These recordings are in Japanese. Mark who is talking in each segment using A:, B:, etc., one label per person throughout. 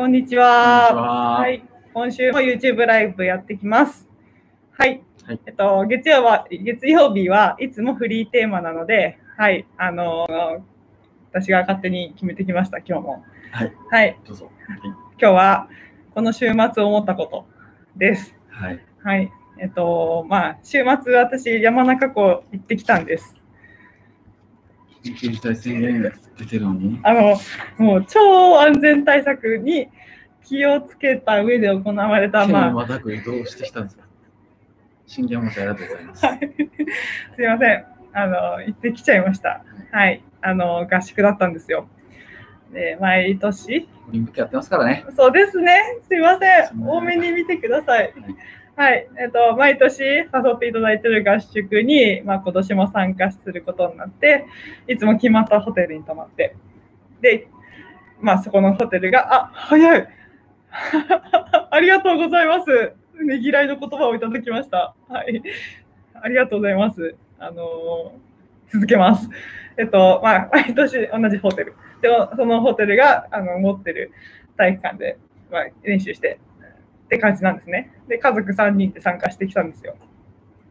A: こんにちは。
B: は。
A: はい、今週も YouTube ライブやってきます。はい。
B: はい
A: えっと、月曜は、月曜日はいつもフリーテーマなので、はい、あの私が勝手に決めてきました、今日も。
B: はい。
A: はい、
B: どうぞ。
A: 今日は、この週末思ったことです。
B: はい。
A: はい。えっと、まあ、週末私、山中湖行ってきたんです。
B: 緊急事態宣言出てるのに。
A: あの、もう超安全対策に気をつけた上で行われた、
B: 手
A: まあ
B: を、またぐ移動してきたんですか 信玄餅ありがとうございます。
A: はいすいません。あの、行ってきちゃいました。はい。あの、合宿だったんですよ。で、毎年、
B: オリンピックやってますからね。
A: そうですね。すいません。
B: すいません
A: 多めに見てください。はい。はいえっと、毎年誘っていただいている合宿に、まあ、今年も参加することになって、いつも決まったホテルに泊まって、で、まあ、そこのホテルが、あ、早い。ありがとうございます。ねぎらいの言葉をいただきました。はい。ありがとうございます。あのー続けます。えっと、まあ、毎年同じホテル。でも、そのホテルが、あの、持ってる体育館で、まあ、練習して、って感じなんですね。で、家族3人で参加してきたんですよ。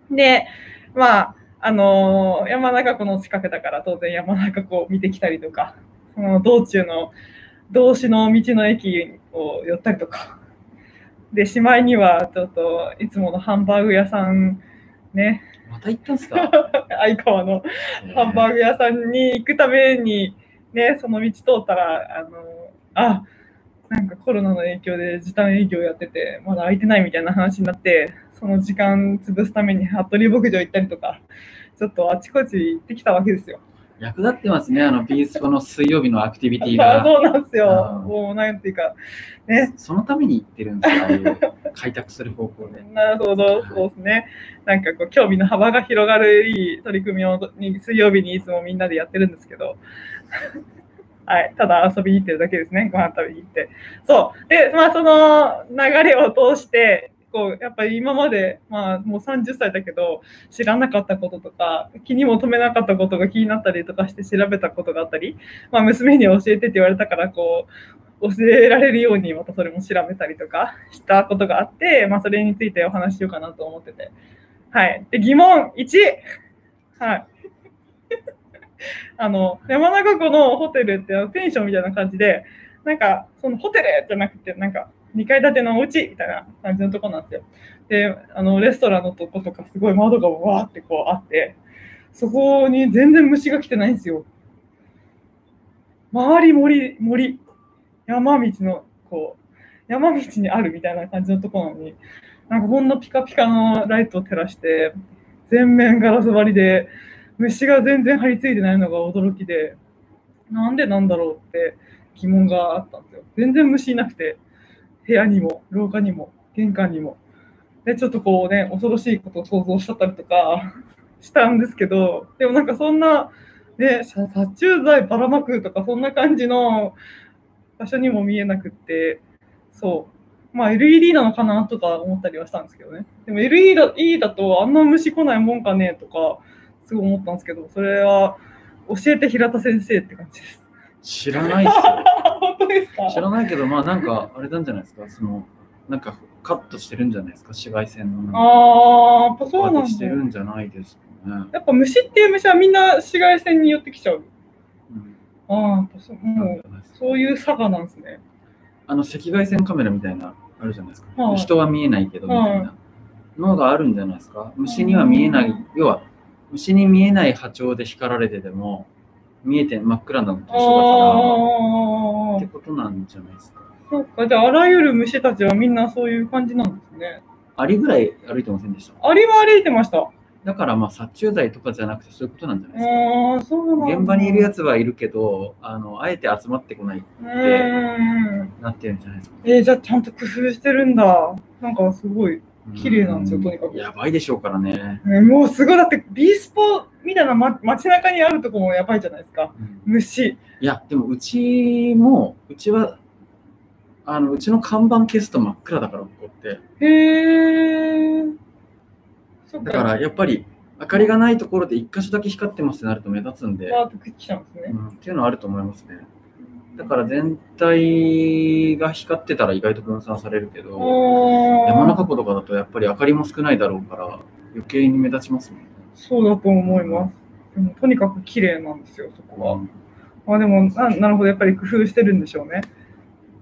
A: で、まあ、あのー山中湖の近くだから当然山中湖を見てきたりとか、その道中の道志の道の駅を寄ったりとか、で、しまいにはちょっといつものハンバーグ屋さん、ね、
B: また行ったんですか？
A: 相川のハンバーグ屋さんに行くために、ね、その道通ったら、あの、あ、なんかコロナの影響で時短営業やってて、まだ空いてないみたいな話になって、その時間潰すために服部牧場行ったりとか、ちょっとあちこち行ってきたわけですよ。
B: 役立ってますね、あの、ピースコの水曜日のアクティビティ
A: あ
B: が。
A: そうなんですよもうなんていうか、ね、
B: そのために行ってるんですよ、ああいう開拓する方向で。
A: なるほど、そうですね。なんかこう、興味の幅が広がるいい取り組みをに水曜日にいつもみんなでやってるんですけど、はい、ただ遊びに行ってるだけですね、ご飯食べに行って。そう。で、まあ、その流れを通して、こう、やっぱり今まで、まあ、もう30歳だけど、知らなかったこととか、気にも留めなかったことが気になったりとかして調べたことがあったり、まあ、娘に教えてって言われたから、こう、教えられるようにまたそれも調べたりとかしたことがあって、まあ、それについてお話ししようかなと思ってて。はい。で、疑問 1! はい。あの、山中湖のホテルってペンションみたいな感じで、なんか、そのホテルじゃなくて、なんか、2階建てのお家みたいな感じのとこなんですよ。で、あの、レストランのとことかすごい窓がわーってこうあって、そこに全然虫が来てないんですよ。周り森、森、山道の、こう、山道にあるみたいな感じのとこなのに、なんかこんなピカピカのライトを照らして、全面ガラス張りで、虫が全然張り付いてないのが驚きで、なんでなんだろうって疑問があったんですよ。全然虫いなくて、部屋にも、廊下にも、玄関にも。で、ちょっとこうね、恐ろしいことを想像しちゃったりとか したんですけど、でもなんかそんな、ね、殺虫剤ばらまくとか、そんな感じの場所にも見えなくって、そう。まあ LED なのかなとか思ったりはしたんですけどね。でも LED だ E だとあんな虫来ないもんかねとか、すごい思ったんですけど、それは教えて平田先生って感じです。
B: 知らないっすよ。
A: 本当ですか？
B: 知らないけど、まあなんか、あれなんじゃないですか、その、なんかカットしてるんじゃないですか、紫外線のなんか。
A: ああ、やっぱそうなん
B: して。るんじゃないですかね。
A: やっぱ虫っていう虫はみんな紫外線に寄ってきちゃう。
B: うん
A: ああ、やっぱそうもうそういう差がなんですね。
B: あの赤外線カメラみたいなあるじゃないですか。
A: はい
B: 人は見えないけどみたいなのがあるんじゃないですか？虫には見えない、要は虫に見えない波長で光られてても見えて真っ暗なのと一緒だからって、ことなんじゃないですか。
A: そっか、じゃああらゆる虫たちはみんなそういう感じなんですね。
B: アリぐらい歩いてませんでした。
A: アリは歩いてました。
B: だからまあ殺虫剤とかじゃなくてそういうことなんじゃないですか。
A: ああ、そうなんだ。
B: 現場にいるやつはいるけど、あのあえて集まってこない、
A: うーん。
B: なってるんじゃないですか。
A: えー、じゃあちゃんと工夫してるんだ。なんかすごい。綺麗なんですよ
B: う
A: とにかく
B: やばいでしょうからね。
A: えーもうすごい。だって、ビースポみたいな、ま、街中にあるとこもやばいじゃないですか。
B: うん
A: 虫。
B: いや、でもうちも、うちは、あのうちの看板消すと真っ暗だから、ここって。
A: へえ。
B: だからやっぱり、明かりがないところで一箇所だけ光ってますってなると目立つんで、
A: わーっと来ちゃうんですね。
B: うんっていうのはあると思いますね。だから全体が光ってたら意外と分散されるけど、
A: あ
B: 山
A: ー
B: 中湖とかだとやっぱり明かりも少ないだろうから、余計に目立ちますもんね。
A: そうだと思います。でもとにかく綺麗なんですよ、そこは。あでもな、なるほど、やっぱり工夫してるんでしょうね。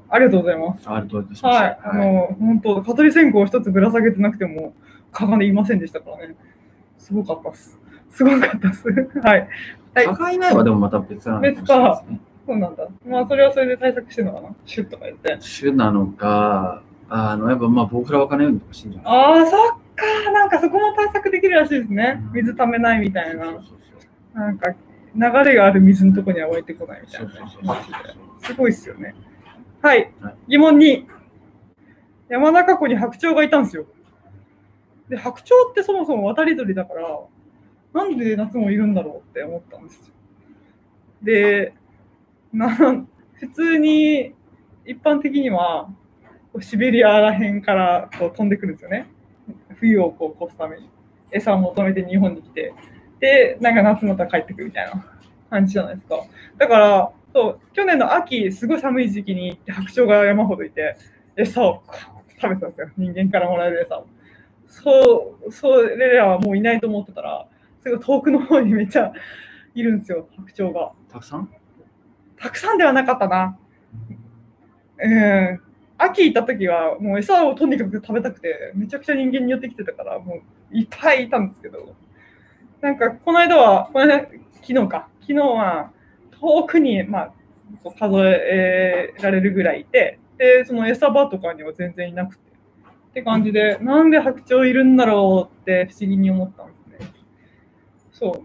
A: ありがとうございます。
B: あるといたしました。
A: はい、あの、本当、蚊取り線香を一つぶら下げてなくても、蚊がね、いませんでしたからね。すごかったっす。すごかったっす。はい。はい
B: いないはでもまた別なのかもしれないですね。
A: そうなんだ。まあ、それはそれで対策してるのかな？シュッとか言って。
B: 種なのか、あの、やっぱまあ、僕らわかんないようにとかしてんじゃない
A: ああ、そっか。なんかそこも対策できるらしいですね。水ためないみたいな。
B: そうそうそう
A: なんか、流れがある水のとこには湧いてこないみたいなすごいっすよね。はい
B: はい。
A: 疑問2。山中湖に白鳥がいたんですよ。で、白鳥ってそもそも渡り鳥だから、なんで夏もいるんだろうって思ったんですよ。で、な普通に一般的にはシベリアら辺からこう飛んでくるんですよね。冬をこう越すために。餌を求めて日本に来て。で、なんか夏また帰ってくるみたいな感じじゃないですか。だから、そう去年の秋、すごい寒い時期に行って白鳥が山ほどいて、餌を食べてたんですよ。人間からもらえる餌を。そう、それらはもういないと思ってたら、すごい遠くの方にめっちゃいるんですよ、白鳥が。
B: たくさん？
A: たくさんではなかったな。うん。秋行った時は、もう餌をとにかく食べたくて、めちゃくちゃ人間に寄ってきてたから、もういっぱいいたんですけど、なんか、この間は、この間、昨日か、昨日は、遠くに、まあ、数えられるぐらいいて、で、その餌場とかには全然いなくて、って感じで、なんで白鳥いるんだろうって不思議に思ったんですね。そ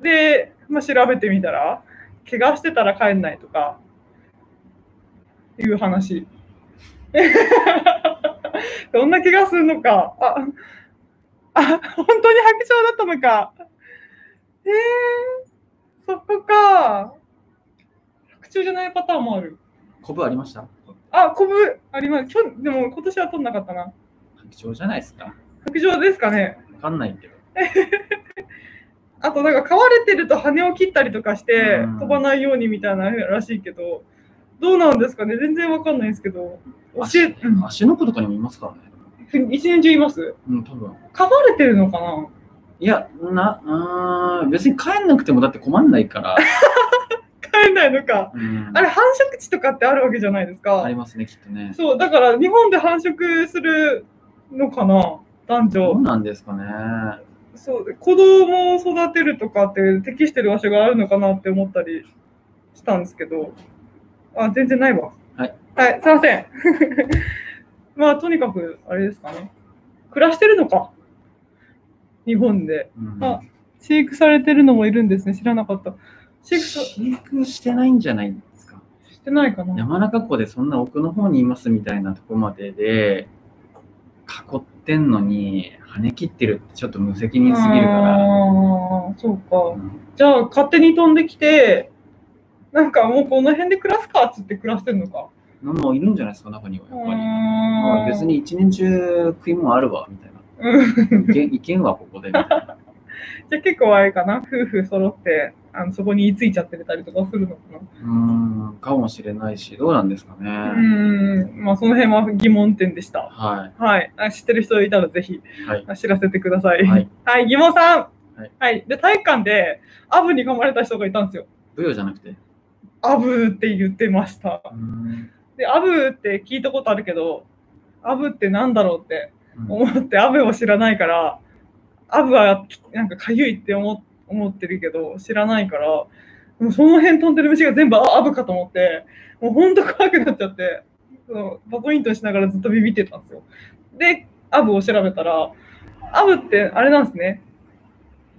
A: う。で、まあ、調べてみたら、怪我してたら帰んないとか、いう話。どんな怪我するのか。あ、あ、本当に白鳥だったのか。えー、そこか。白鳥じゃないパターンもある。
B: コブありました？
A: あ、コブあります。今日、でも今年は取んなかったな。
B: 白鳥じゃないですか？
A: 白鳥ですかね。
B: わかんないけど。
A: あとなんか飼われてると羽を切ったりとかして
B: うん
A: 飛ばないようにみたいならしいけど、どうなんですかね？全然わかんないですけど、教え、うん
B: 足の子とかにもいますからね。
A: 一年中います？
B: うん、多分。
A: 飼われてるのかな？い
B: や、な、うーん別に帰んなくてもだって困んないから。
A: 飼えないのか。
B: うん
A: あれ繁殖地とかってあるわけじゃないですか
B: あり。ますね、きっとね。
A: そう、だから日本で繁殖するのかな？男女。
B: どうなんですかね。
A: そう、子供を育てるとかって適してる場所があるのかなって思ったりしたんですけど、あ、全然ないわ。
B: はい。
A: はい、すいません。まあ、とにかく、あれですかね。暮らしてるのか。日本で。
B: うん
A: あ飼育されてるのもいるんですね。知らなかった。飼育さ
B: 飼育してないんじゃないですか。
A: してないかな。
B: 山中湖でそんな奥の方にいますみたいなとこまでで囲ってんのに跳ね切ってるってちょっと無責任すぎるから。
A: そうか。
B: うん
A: じゃあ、勝手に飛んできて、なんかもうこの辺で暮らすかっつって暮らしてるのか。
B: のもいるんじゃないですか、中にはやっぱり。
A: う
B: まあ別に一年中食い物あるわ、みたいな。
A: うん
B: いけんいけんわ、ここで。みたいな
A: じゃあ結構あれかな、夫婦揃ってあのそこに居ついちゃってたりとかするのかな。
B: うーん、かもしれないし、どうなんですかね。
A: うーん、まあその辺は疑問点でした。
B: は
A: はい。あ知ってる人いたらぜひ
B: い。はい。
A: あ知らせてください。
B: はい。
A: はい、疑問さん。
B: はい
A: で、体育館でアブに噛まれた人がいたんですよ。
B: ブヨじゃなくて？
A: アブって言ってました。
B: うーん
A: で、アブって聞いたことあるけど、アブってなんだろうって
B: うん
A: 思って、アブを知らないから、アブはなんかかゆいって思思ってるけど、知らないから、もうその辺飛んでる虫が全部あアブかと思って、もうほんと怖くなっちゃって、そのバドミントンしながらずっとビビってたんですよ。で、アブを調べたら、アブってあれなんですね。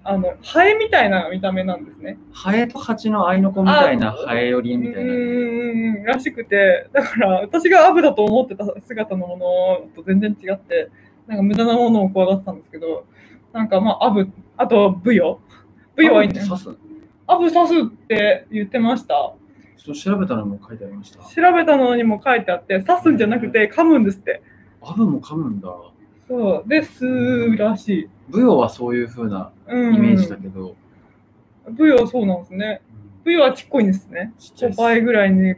A: あの、ハエみたいな見た目なんですね。
B: ハエとハチの合いの子みたいなハエ寄りみたいな。
A: うーんらしくて、だから私がアブだと思ってた姿のものと全然違って、なんか無駄なものを怖がってたんですけど、なんかまあアブ、あとブヨ。ブヨはいいんだ
B: すちょ
A: アブ刺すって言ってました。
B: っと調べたのも書いてありました。
A: 調べたのにも書いてあって、刺すんじゃなくて噛むんですって。
B: アブも噛むんだ。
A: そう。で、吸うらしい。
B: ブヨはそういう風な
A: うん。
B: イメージだけど。
A: ブヨはそうなんですね。ブヨはちっこいんですね。5
B: ちっ
A: 倍ぐらいに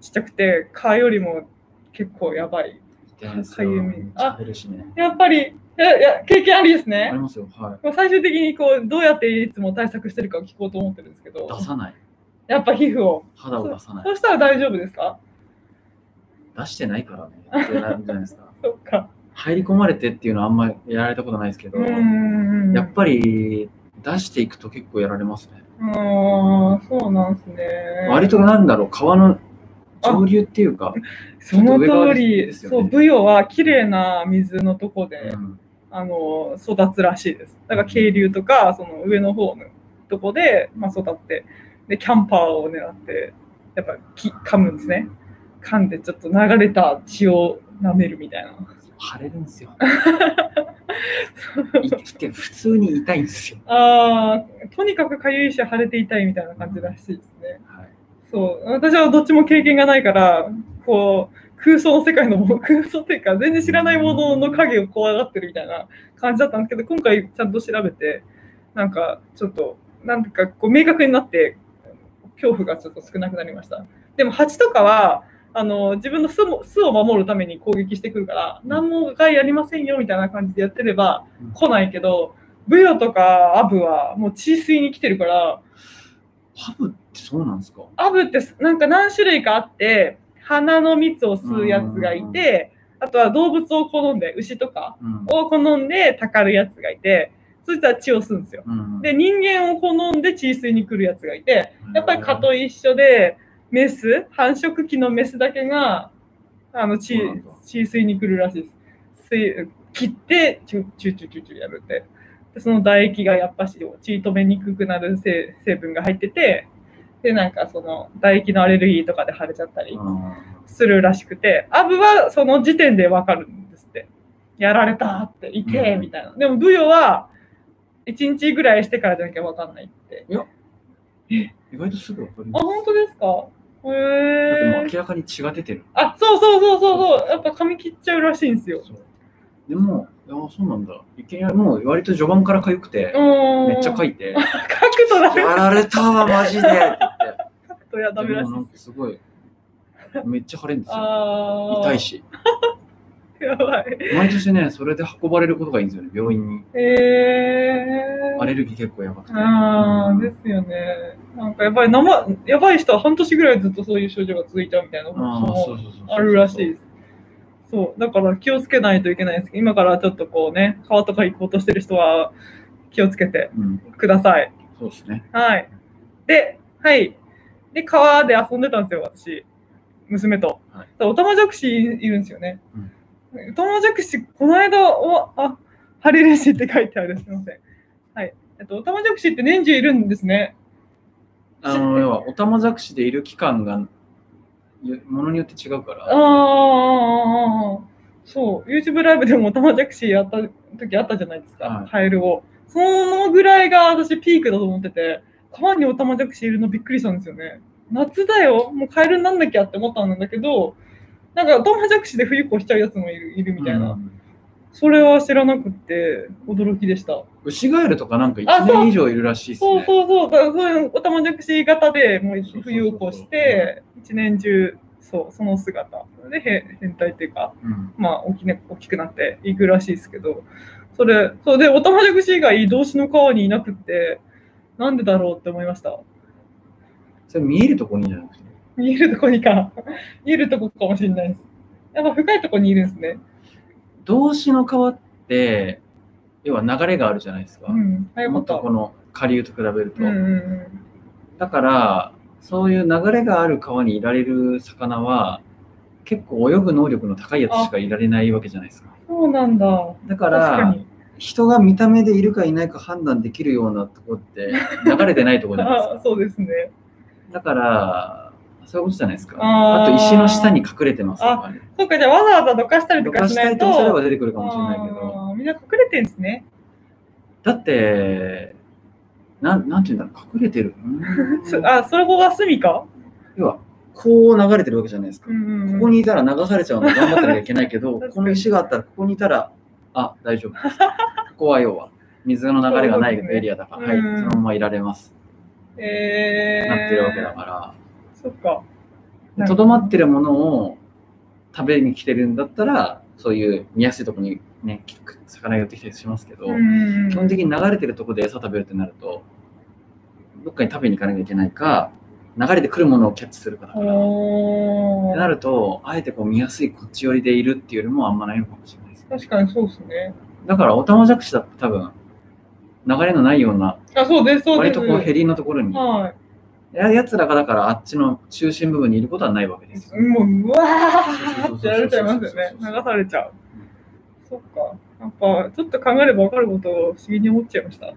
A: ちっちゃくて、蚊よりも結構やばい。
B: 痛いです
A: かゆみ
B: よめっちゃ減るしね。
A: やっぱり、いやいや経験ありです
B: あ
A: ね
B: り。ますよ。はい。
A: 最終的にこうどうやっていつも対策してるかを聞こうと思ってるんですけど、
B: 出さない。
A: やっぱ皮膚を。
B: 肌を出さない。
A: そうしたら大丈夫ですか？
B: 出してないからね。ってなるじゃないですか。
A: そっか。
B: 入り込まれてっていうのはあんまりやられたことないですけど。やっぱり出していくと結構やられますね。
A: ああ、そうなんですね。
B: 割となんだろう、川の上流っていうか、
A: その通り、
B: ね
A: そう、ブヨは綺麗な水のとこで、
B: うん
A: あの育つらしいです。だから渓流とか、その上の方のとこで、まあ、育って、で、キャンパーを狙って、やっぱき噛むんですね。噛んでちょっと流れた血を舐めるみたいな。
B: 腫れるんですよ。生きて普通に痛いんですよ。
A: ああ、とにかくかゆいし腫れて痛いみたいな感じらしいですね。
B: はい、
A: そう、私はどっちも経験がないから、こう、空想の世界のも、空想っていうか、全然知らないものの影を怖がってるみたいな感じだったんですけど、今回ちゃんと調べて、なんか、ちょっと、なんかこう、明確になって、恐怖がちょっと少なくなりました。でも、蜂とかは、あの自分の巣も巣を守るために攻撃してくるから、何も害ありませんよみたいな感じでやってれば
B: うん
A: 来ないけど、ブヨとかアブはもう治水に来てるから、
B: ハブってそうなんですか？
A: アブってなんか何種類かあって花の蜜を吸うやつがいてあとは動物を好んで牛とか
B: うん
A: を好んでたかるやつがいてそいつは血を吸うんですよ。
B: うん
A: で人間を好んで血吸いに来るやつがいてやっぱり蚊と一緒でメス繁殖期のメスだけがあの血血吸いに来るらしいです。吸い切ってチュチュチュチュチュやるって。でその唾液がやっぱし血止めにくくなる成成分が入っててでなんかその唾液のアレルギーとかで腫れちゃったり
B: うん。
A: するらしくてアブはその時点でわかるんですって。やられたっていて
B: うん。
A: みたいな。でもブヨは1日ぐらいしてからじゃなきゃわかんないって。
B: 意外とすぐわかります。
A: あ本当ですか？へ
B: だってもう
A: え
B: 明らかに血が出てる。
A: あそうそうそうそうそう。やっぱ髪切っちゃうらしいんですよ。
B: でも、いやそうなんだ。いきなりもう割と序盤から痒くて、
A: うん。
B: めっちゃ書いて、
A: 書くとダメ
B: やられたわ、マジで
A: とやダメらしい
B: でもなんかすごい、めっちゃ腫れるんですよ。痛いし。
A: やばい
B: 毎年ね、それで運ばれることがいいんですよね、病院に。
A: へえ
B: アレルギー結構やばくて。
A: ああ、ですよね。なんかやっぱり生、やばい人は半年ぐらいずっとそういう症状が続いちゃうみたいなこともあるらしいです。そう、だから気をつけないといけないですけど、今からちょっとこうね、川とか行こうとしてる人は気をつけて
B: うん、
A: ください。
B: そうですね。
A: はい。で、はい。で、川で遊んでたんですよ、私。娘と。
B: はい
A: オタマジャクシいるんですよね。オタマジャクシ、この間、おあ、ハリレシって書いてある。すみません。はい。えっと、オタマジャクシって年中いるんですね。
B: あの、要は、オタマジャクシでいる期間が、ゆものによって違うから。
A: ああ、そう。YouTube ライブでもオタマジャクシやった時あったじゃないですか、
B: はい
A: カエルを。そのぐらいが私ピークだと思ってて、川にオタマジャクシいるのびっくりしたんですよね。夏だよ、もうカエルになんなきゃって思ったんだけど、なんかオタマジャクシで冬越しちゃうやつもいるいるみたいな。
B: うん
A: それは知らなくって驚きでした。
B: ウシガエルとかなんか1
A: あそう
B: 年以上いるらしいです
A: そう
B: ね。
A: そうそう、そういうオタマジャクシ型でもう冬を越して、一年中、そう、その姿でへ変態っていうか、
B: うん
A: まあ大き,、ね、大きくなっていくらしいですけど、それ、そうで、オタマジャクシ以外、動詞の川にいなくって、なんでだろうって思いました。
B: それ見えるとこにじゃなくて？
A: 見えるとこにか、見えるとこかもしれないです。やっぱ深いとこにいるんですね。
B: 動詞の川って、要は流れがあるじゃないですか。
A: うん、
B: も
A: っ。
B: とこの下流と比べると。
A: うんうんうん。
B: だから、そういう流れがある川にいられる魚は、結構泳ぐ能力の高いやつしかいられないわけじゃないですか。
A: そうなんだ。
B: だか、
A: 確からに。
B: 人が見た目でいるかいないか判断できるようなとこって流れてないとこじゃないです
A: あ
B: か。
A: そうですね。
B: だから、そういうことじゃないですか。
A: あ
B: と石の下に隠れてますとかね。
A: そうか、じゃあわざわざどかしたりと
B: どかした
A: かしないいと。
B: とすれば出てくるかもしれないけど、
A: みんな隠れてんですね。
B: だって、なんなんていうんだろう、隠れてる。
A: あ、それこが隅か？
B: 要は、こう流れてるわけじゃないですか。
A: うんうんうん
B: ここにいたら流されちゃうの頑張ってなきゃいけないけど この石があったらここにいたら、あ、大丈夫です。ここは要は、水の流れがないエリアだから、はい、
A: うん
B: そのままいられます。
A: えー、
B: なってるわけだから。
A: そっか。
B: とどまってるものを食べに来てるんだったら、そういう見やすいところにね、魚寄ってきたりしますけど、
A: うん
B: 基本的に流れてるところで餌食べるってなると、どっかに食べに行かなきゃいけないか、流れてくるものをキャッチするかだから。ってなると、あえてこう見やすいこっち寄りでいるっていうよりもあんまないのかもしれない。
A: 確かにそうですね。
B: だから、オタマジャクシだって多分、流れのないような、
A: あ、そうです、そう
B: 割
A: です。
B: とこうヘリのところに、
A: は
B: ややつらがだからあっちの中心部分にいることはないわけですよ。
A: い。もう、うわーってやられちゃいますよね。流されちゃう。そっか。やっぱ、ちょっと考えれば分かることを不思議に思っちゃいました。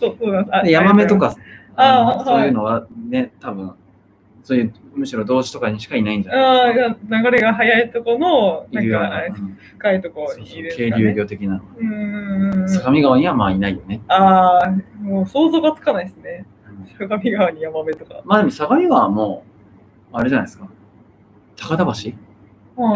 A: そう、そうなんですあ
B: でヤマメと。か、
A: あ
B: の
A: はい
B: そういうのはね、多分、そういう、むしろ同志とかにしかいないんじゃ
A: ああ
B: ない？
A: ー、いや流れが速いとこの、
B: な、
A: なんか、
B: うん
A: 深いとこ
B: そうそう
A: にいるんです
B: 渓流
A: かね。
B: 魚的な。
A: うーん。
B: 相模川にはまあいないよね。
A: ああ、もう想像がつかないですね。
B: うん
A: 相模川にヤマメとか。
B: まあでも相模川も、あれじゃないですか。高田橋って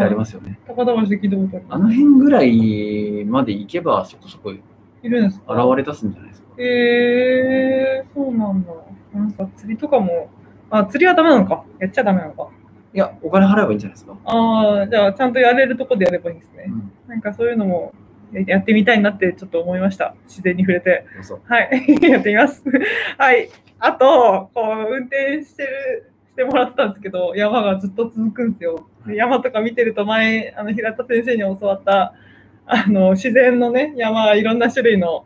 B: ありますすよね。
A: 高田橋で聞いたことあ
B: あの辺ぐらいまで行けばそこそこ現
A: る。いるんですか？
B: れ出すんじゃないですか。
A: えー、そうなんだ。なんか釣りとかも、あ、釣りはダメなのか？やっちゃダメなのか？
B: いや、お金払えばいいんじゃないですか。
A: ああ、じゃあちゃんとやれるとこでやればいいんですね。
B: うん、
A: なんかそういうのもややってみたいなってちょっと思いました。自然に触れて。はい、やってみます。はい。あと、こう、運転してる、してもらってたんですけど、山がずっと続くんですよ。で山とか見てると前、あの、平田先生に教わった、あの、自然のね、山、いろんな種類の、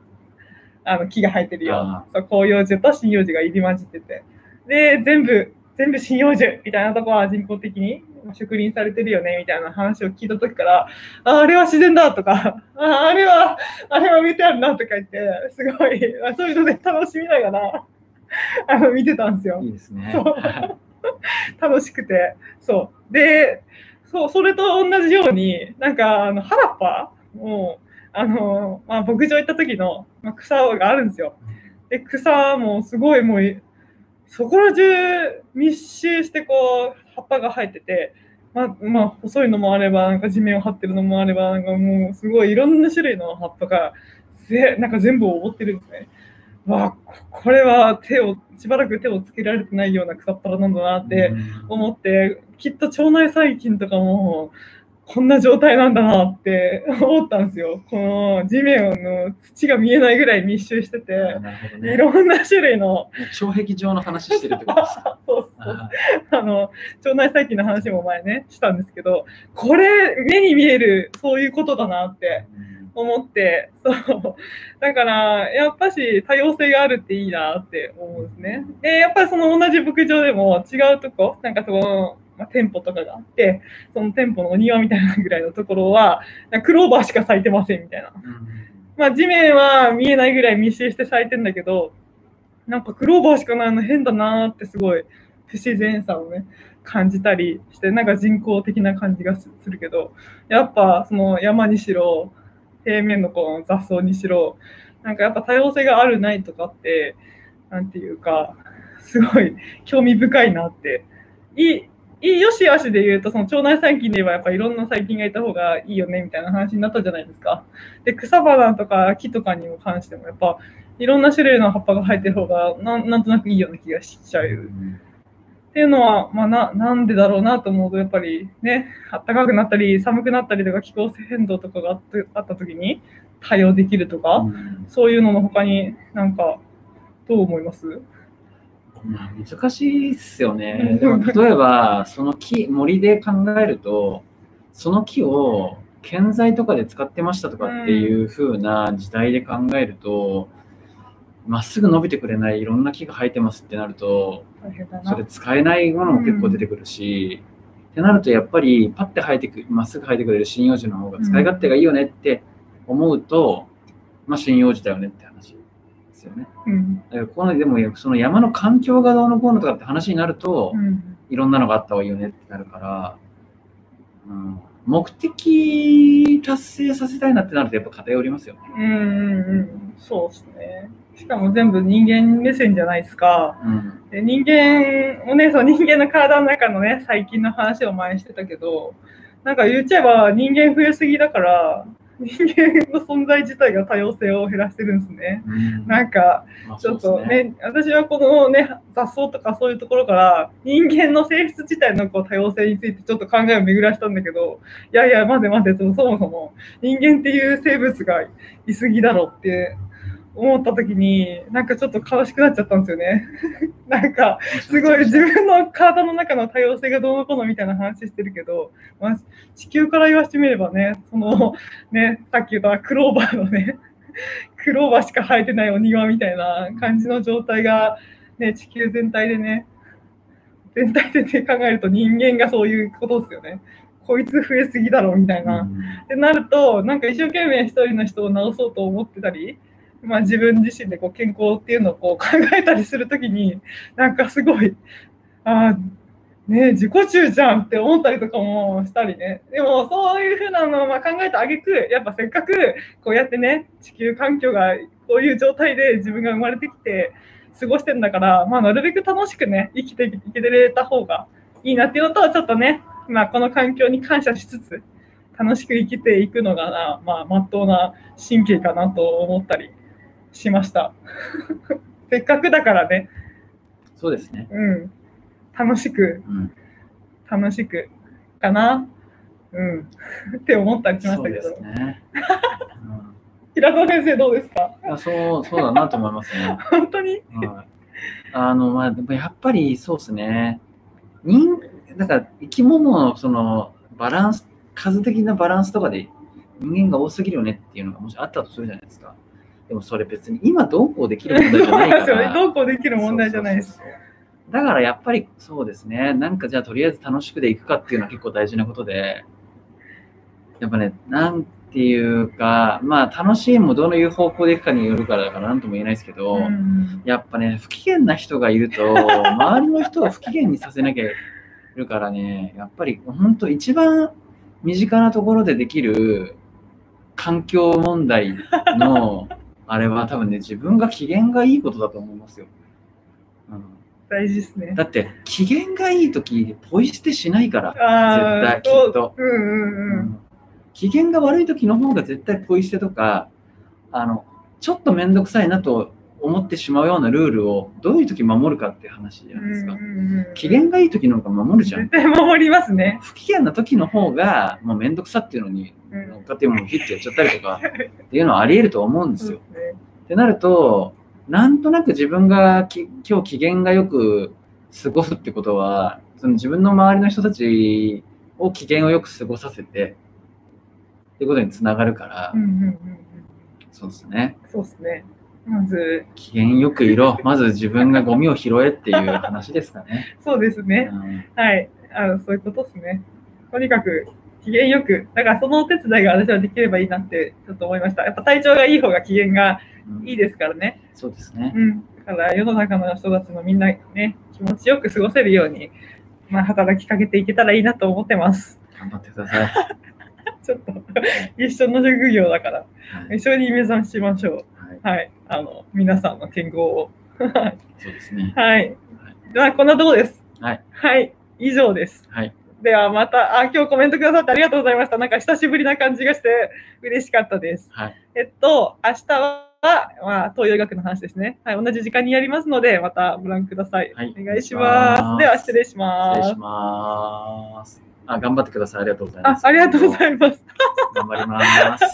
A: あの、木が生えてるよ
B: あ。
A: そう、広葉樹と針葉樹が入り混じってて。で、全部、全部針葉樹みたいなとこは人工的に植林されてるよね、みたいな話を聞いた時から、ああれは自然だとか、ああれは、あれは植えてあるなとか言って、すごい、あそういうので楽しみながら、あの、見てたんですよ
B: い。いですね。
A: そう 楽しくて。そう。で、そう、それと同じように、なんか、あの、原っぱも、あの、まあ、牧場行った時の、まあ、草があるんですよ。で、草もすごいもう、そこら中密集してこう、葉っぱが生えてて、まあ、まあ、細いのもあれば、なんか地面を張ってるのもあれば、なんかもうすごいいろんな種類の葉っぱが、ぜなんか全部を覆ってるんですね。わあ、これは手を、しばらく手をつけられてないような草っぱらなんだなって思って、きっと腸内細菌とかもこんな状態なんだなって 思ったんですよ。この地面の土が見えないぐらい密集して
B: あ
A: て、
B: ね。
A: いろんな種類の、
B: 障壁上の話してるってことですか。
A: そうそう
B: あ
A: あの腸内細菌の話も前ねしたんですけど、これ目に見えるそういうことだなって思って、そう。だから、やっぱし多様性があるっていいなって思うんですね。で、やっぱりその同じ牧場でも違うとこ、なんかその、まあ、店舗とかがあって、その店舗のお庭みたいなぐらいのところは、クローバーしか咲いてませんみたいな。
B: うん
A: まあ地面は見えないぐらい密集して咲いてんだけど、なんかクローバーしかないの変だなーってすごい不自然さをね、感じたりして、なんか人工的な感じがすするけど、やっぱその山にしろ、平面のこの雑草にしろ、なんかやっぱ多様性があるないとかって、なんていうか、すごい興味深いなって。いよしあしで言うと、その腸内細菌で言えばやっぱいろんな細菌がいた方がいいよねみたいな話になったじゃないですか。で、草花とか木とかにも関してもやっぱいろんな種類の葉っぱが生えてる方がなんなんとなくいいような気がしちゃう。っていうのは、まあ、ななんでだろうなと思うとやっぱりね暖かくなったり寒くなったりとか気候変動とかがあってあった時に対応できるとか、
B: うん
A: そういうのの他になんかどう思います？
B: まあ難しいっすよ
A: う
B: ね。
A: ん。
B: でも例えば、その木、森で考えると、その木を建材とかで使ってましたとかっていう風な時代で考えると、まっすぐ伸びてくれないいろんな木が生えてますってなると、それ使えないものも結構出てくるし、ってなるとやっぱりパッて生えてくまっすぐ生えてくれる針葉樹の方が使い勝手がいいよねって思うと、まあ針葉樹だよねって話ですよね。
A: うん。
B: だからこのでもその山の環境がどうのこうのとかって話になると、
A: うん。
B: いろんなのがあった方がいいよねってなるから、うん、目的達成させたいなってなるとやっぱ偏りますよね。
A: うんうんうん。そうですね。しかも全部人間目線じゃないですか。
B: うん。
A: で人間をね、そう人間の体の中のね、細菌の話を前にしてたけど、なんか言っちゃえば人間増えすぎだから、人間の存在自体が多様性を減らしてるんですね。
B: うん
A: なんか、
B: まあ
A: ちょっと
B: そうです
A: ね、私はこのね、雑草とかそういうところから、人間の性質自体のこう多様性についてちょっと考えを巡らしたんだけど、いやいや、待て待て、そもそもそも人間っていう生物がいすぎだろうって思った時に、なんかちょっと悲しくなっちゃったんですよね。なんか、すごい自分の体の中の多様性がどうのこうのみたいな話してるけど、まあ、地球から言わせてみればね、そのね、さっき言ったクローバーのね、クローバーしか生えてないお庭みたいな感じの状態が、ね、地球全体でね、全体で、ね、考えると人間がそういうことですよね。こいつ増えすぎだろみたいな。
B: うん
A: ってなると、なんか一生懸命一人の人を治そうと思ってたり、まあ、自分自身でこう健康っていうのをこう考えたりするときに、なんかすごい、あ、ね自己中じゃんって思ったりとかもしたりね。でも、そういうふうなのをまあ考えたあげく、やっぱせっかくこうやってね、地球環境がこういう状態で自分が生まれてきて過ごしてんだから、まあ、なるべく楽しくね、生きていけれた方がいいなっていうのと、ちょっとね、まあ、この環境に感謝しつつ、楽しく生きていくのがな、まあ、真っ当な神経かなと思ったりしました。せっかくだからね、
B: そうですね。
A: うん、楽しく、
B: うん
A: 楽しくかな、うん、って思ったりしましたけど、
B: そうですね。うん
A: 平田先生どうですか？
B: いやそうそうだなと思いますね。
A: 本当に？
B: はい、あのまあでもやっぱりそうですね。人だから生き物のそのバランス数的なバランスとかで人間が多すぎるよねっていうのがもしあったとするじゃないですか。でもそれ別に今どうこうできる問題じゃないか
A: そうですよね
B: ら。
A: どうこうできる問題じゃないです。
B: だからやっぱりそうですね。なんかじゃあとりあえず楽しくでいくかっていうのは結構大事なことで、やっぱね、なんていうか、まあ楽しいもどのいう方向でいくかによるからだからなんとも言えないですけど、
A: うん
B: やっぱね、不機嫌な人がいると、周りの人を不機嫌にさせなきゃいるからね、やっぱり本当一番身近なところでできる環境問題の、あれは多分ね、自分が機嫌がいいことだと思いますよ。うん、
A: 大事ですね。
B: だって、機嫌がいいとき、ポイ捨てしないから。絶対きっと
A: そううんうんうん。
B: うん機嫌が悪い時の方が絶対ポイ捨てとかあのちょっと面倒くさいなと思ってしまうようなルールをどういう時守るかって話じゃないですか、機嫌がいい時の方が守るじゃん
A: 絶対守りますね。
B: 不機嫌な時の方がもう面倒くさっていうのにっかってもうヒッてやっちゃったりとかっていうのはあり得ると思うんですよ、ってなるとなんとなく自分がき今日機嫌がよく過ごすってことはその自分の周りの人たちを機嫌をよく過ごさせてってことにつながるから、
A: うんうんうんうん
B: そうですね。
A: そうですね。まず、
B: 機嫌よくいろ。まず自分がゴミを拾えっていう話ですかね。
A: そうですね。
B: うん
A: はい。あのそういうことですね。とにかく、機嫌よく、だからそのお手伝いが私はできればいいなってちょっと思いました。やっぱ体調がいい方が機嫌が
B: うん
A: いいですからね。
B: そうですね。
A: うん。だから世の中の人たちのみんなね、気持ちよく過ごせるように、まあ、働きかけていけたらいいなと思ってます。
B: 頑張ってください。
A: ちょっと、一緒の職業だから、
B: はい
A: 一緒に目指しましょ
B: はい、
A: う。はい。あの、皆さんの健康を。
B: そうですね。
A: はい。では、こんなとこです。
B: はい。
A: はい。以上です。
B: はい。
A: ではまた、あ、今日コメントくださってありがとうございました。なんか久しぶりな感じがして嬉しかったです。
B: はい。
A: えっと、明日は、まあ、東洋医学の話ですね。はい、同じ時間にやりますので、またご覧ください。
B: はいお願いします。
A: では、失礼します。
B: 失礼します。あ、頑張ってください。ありがとうございます。
A: あ、ありがとうございます。
B: 頑張ります。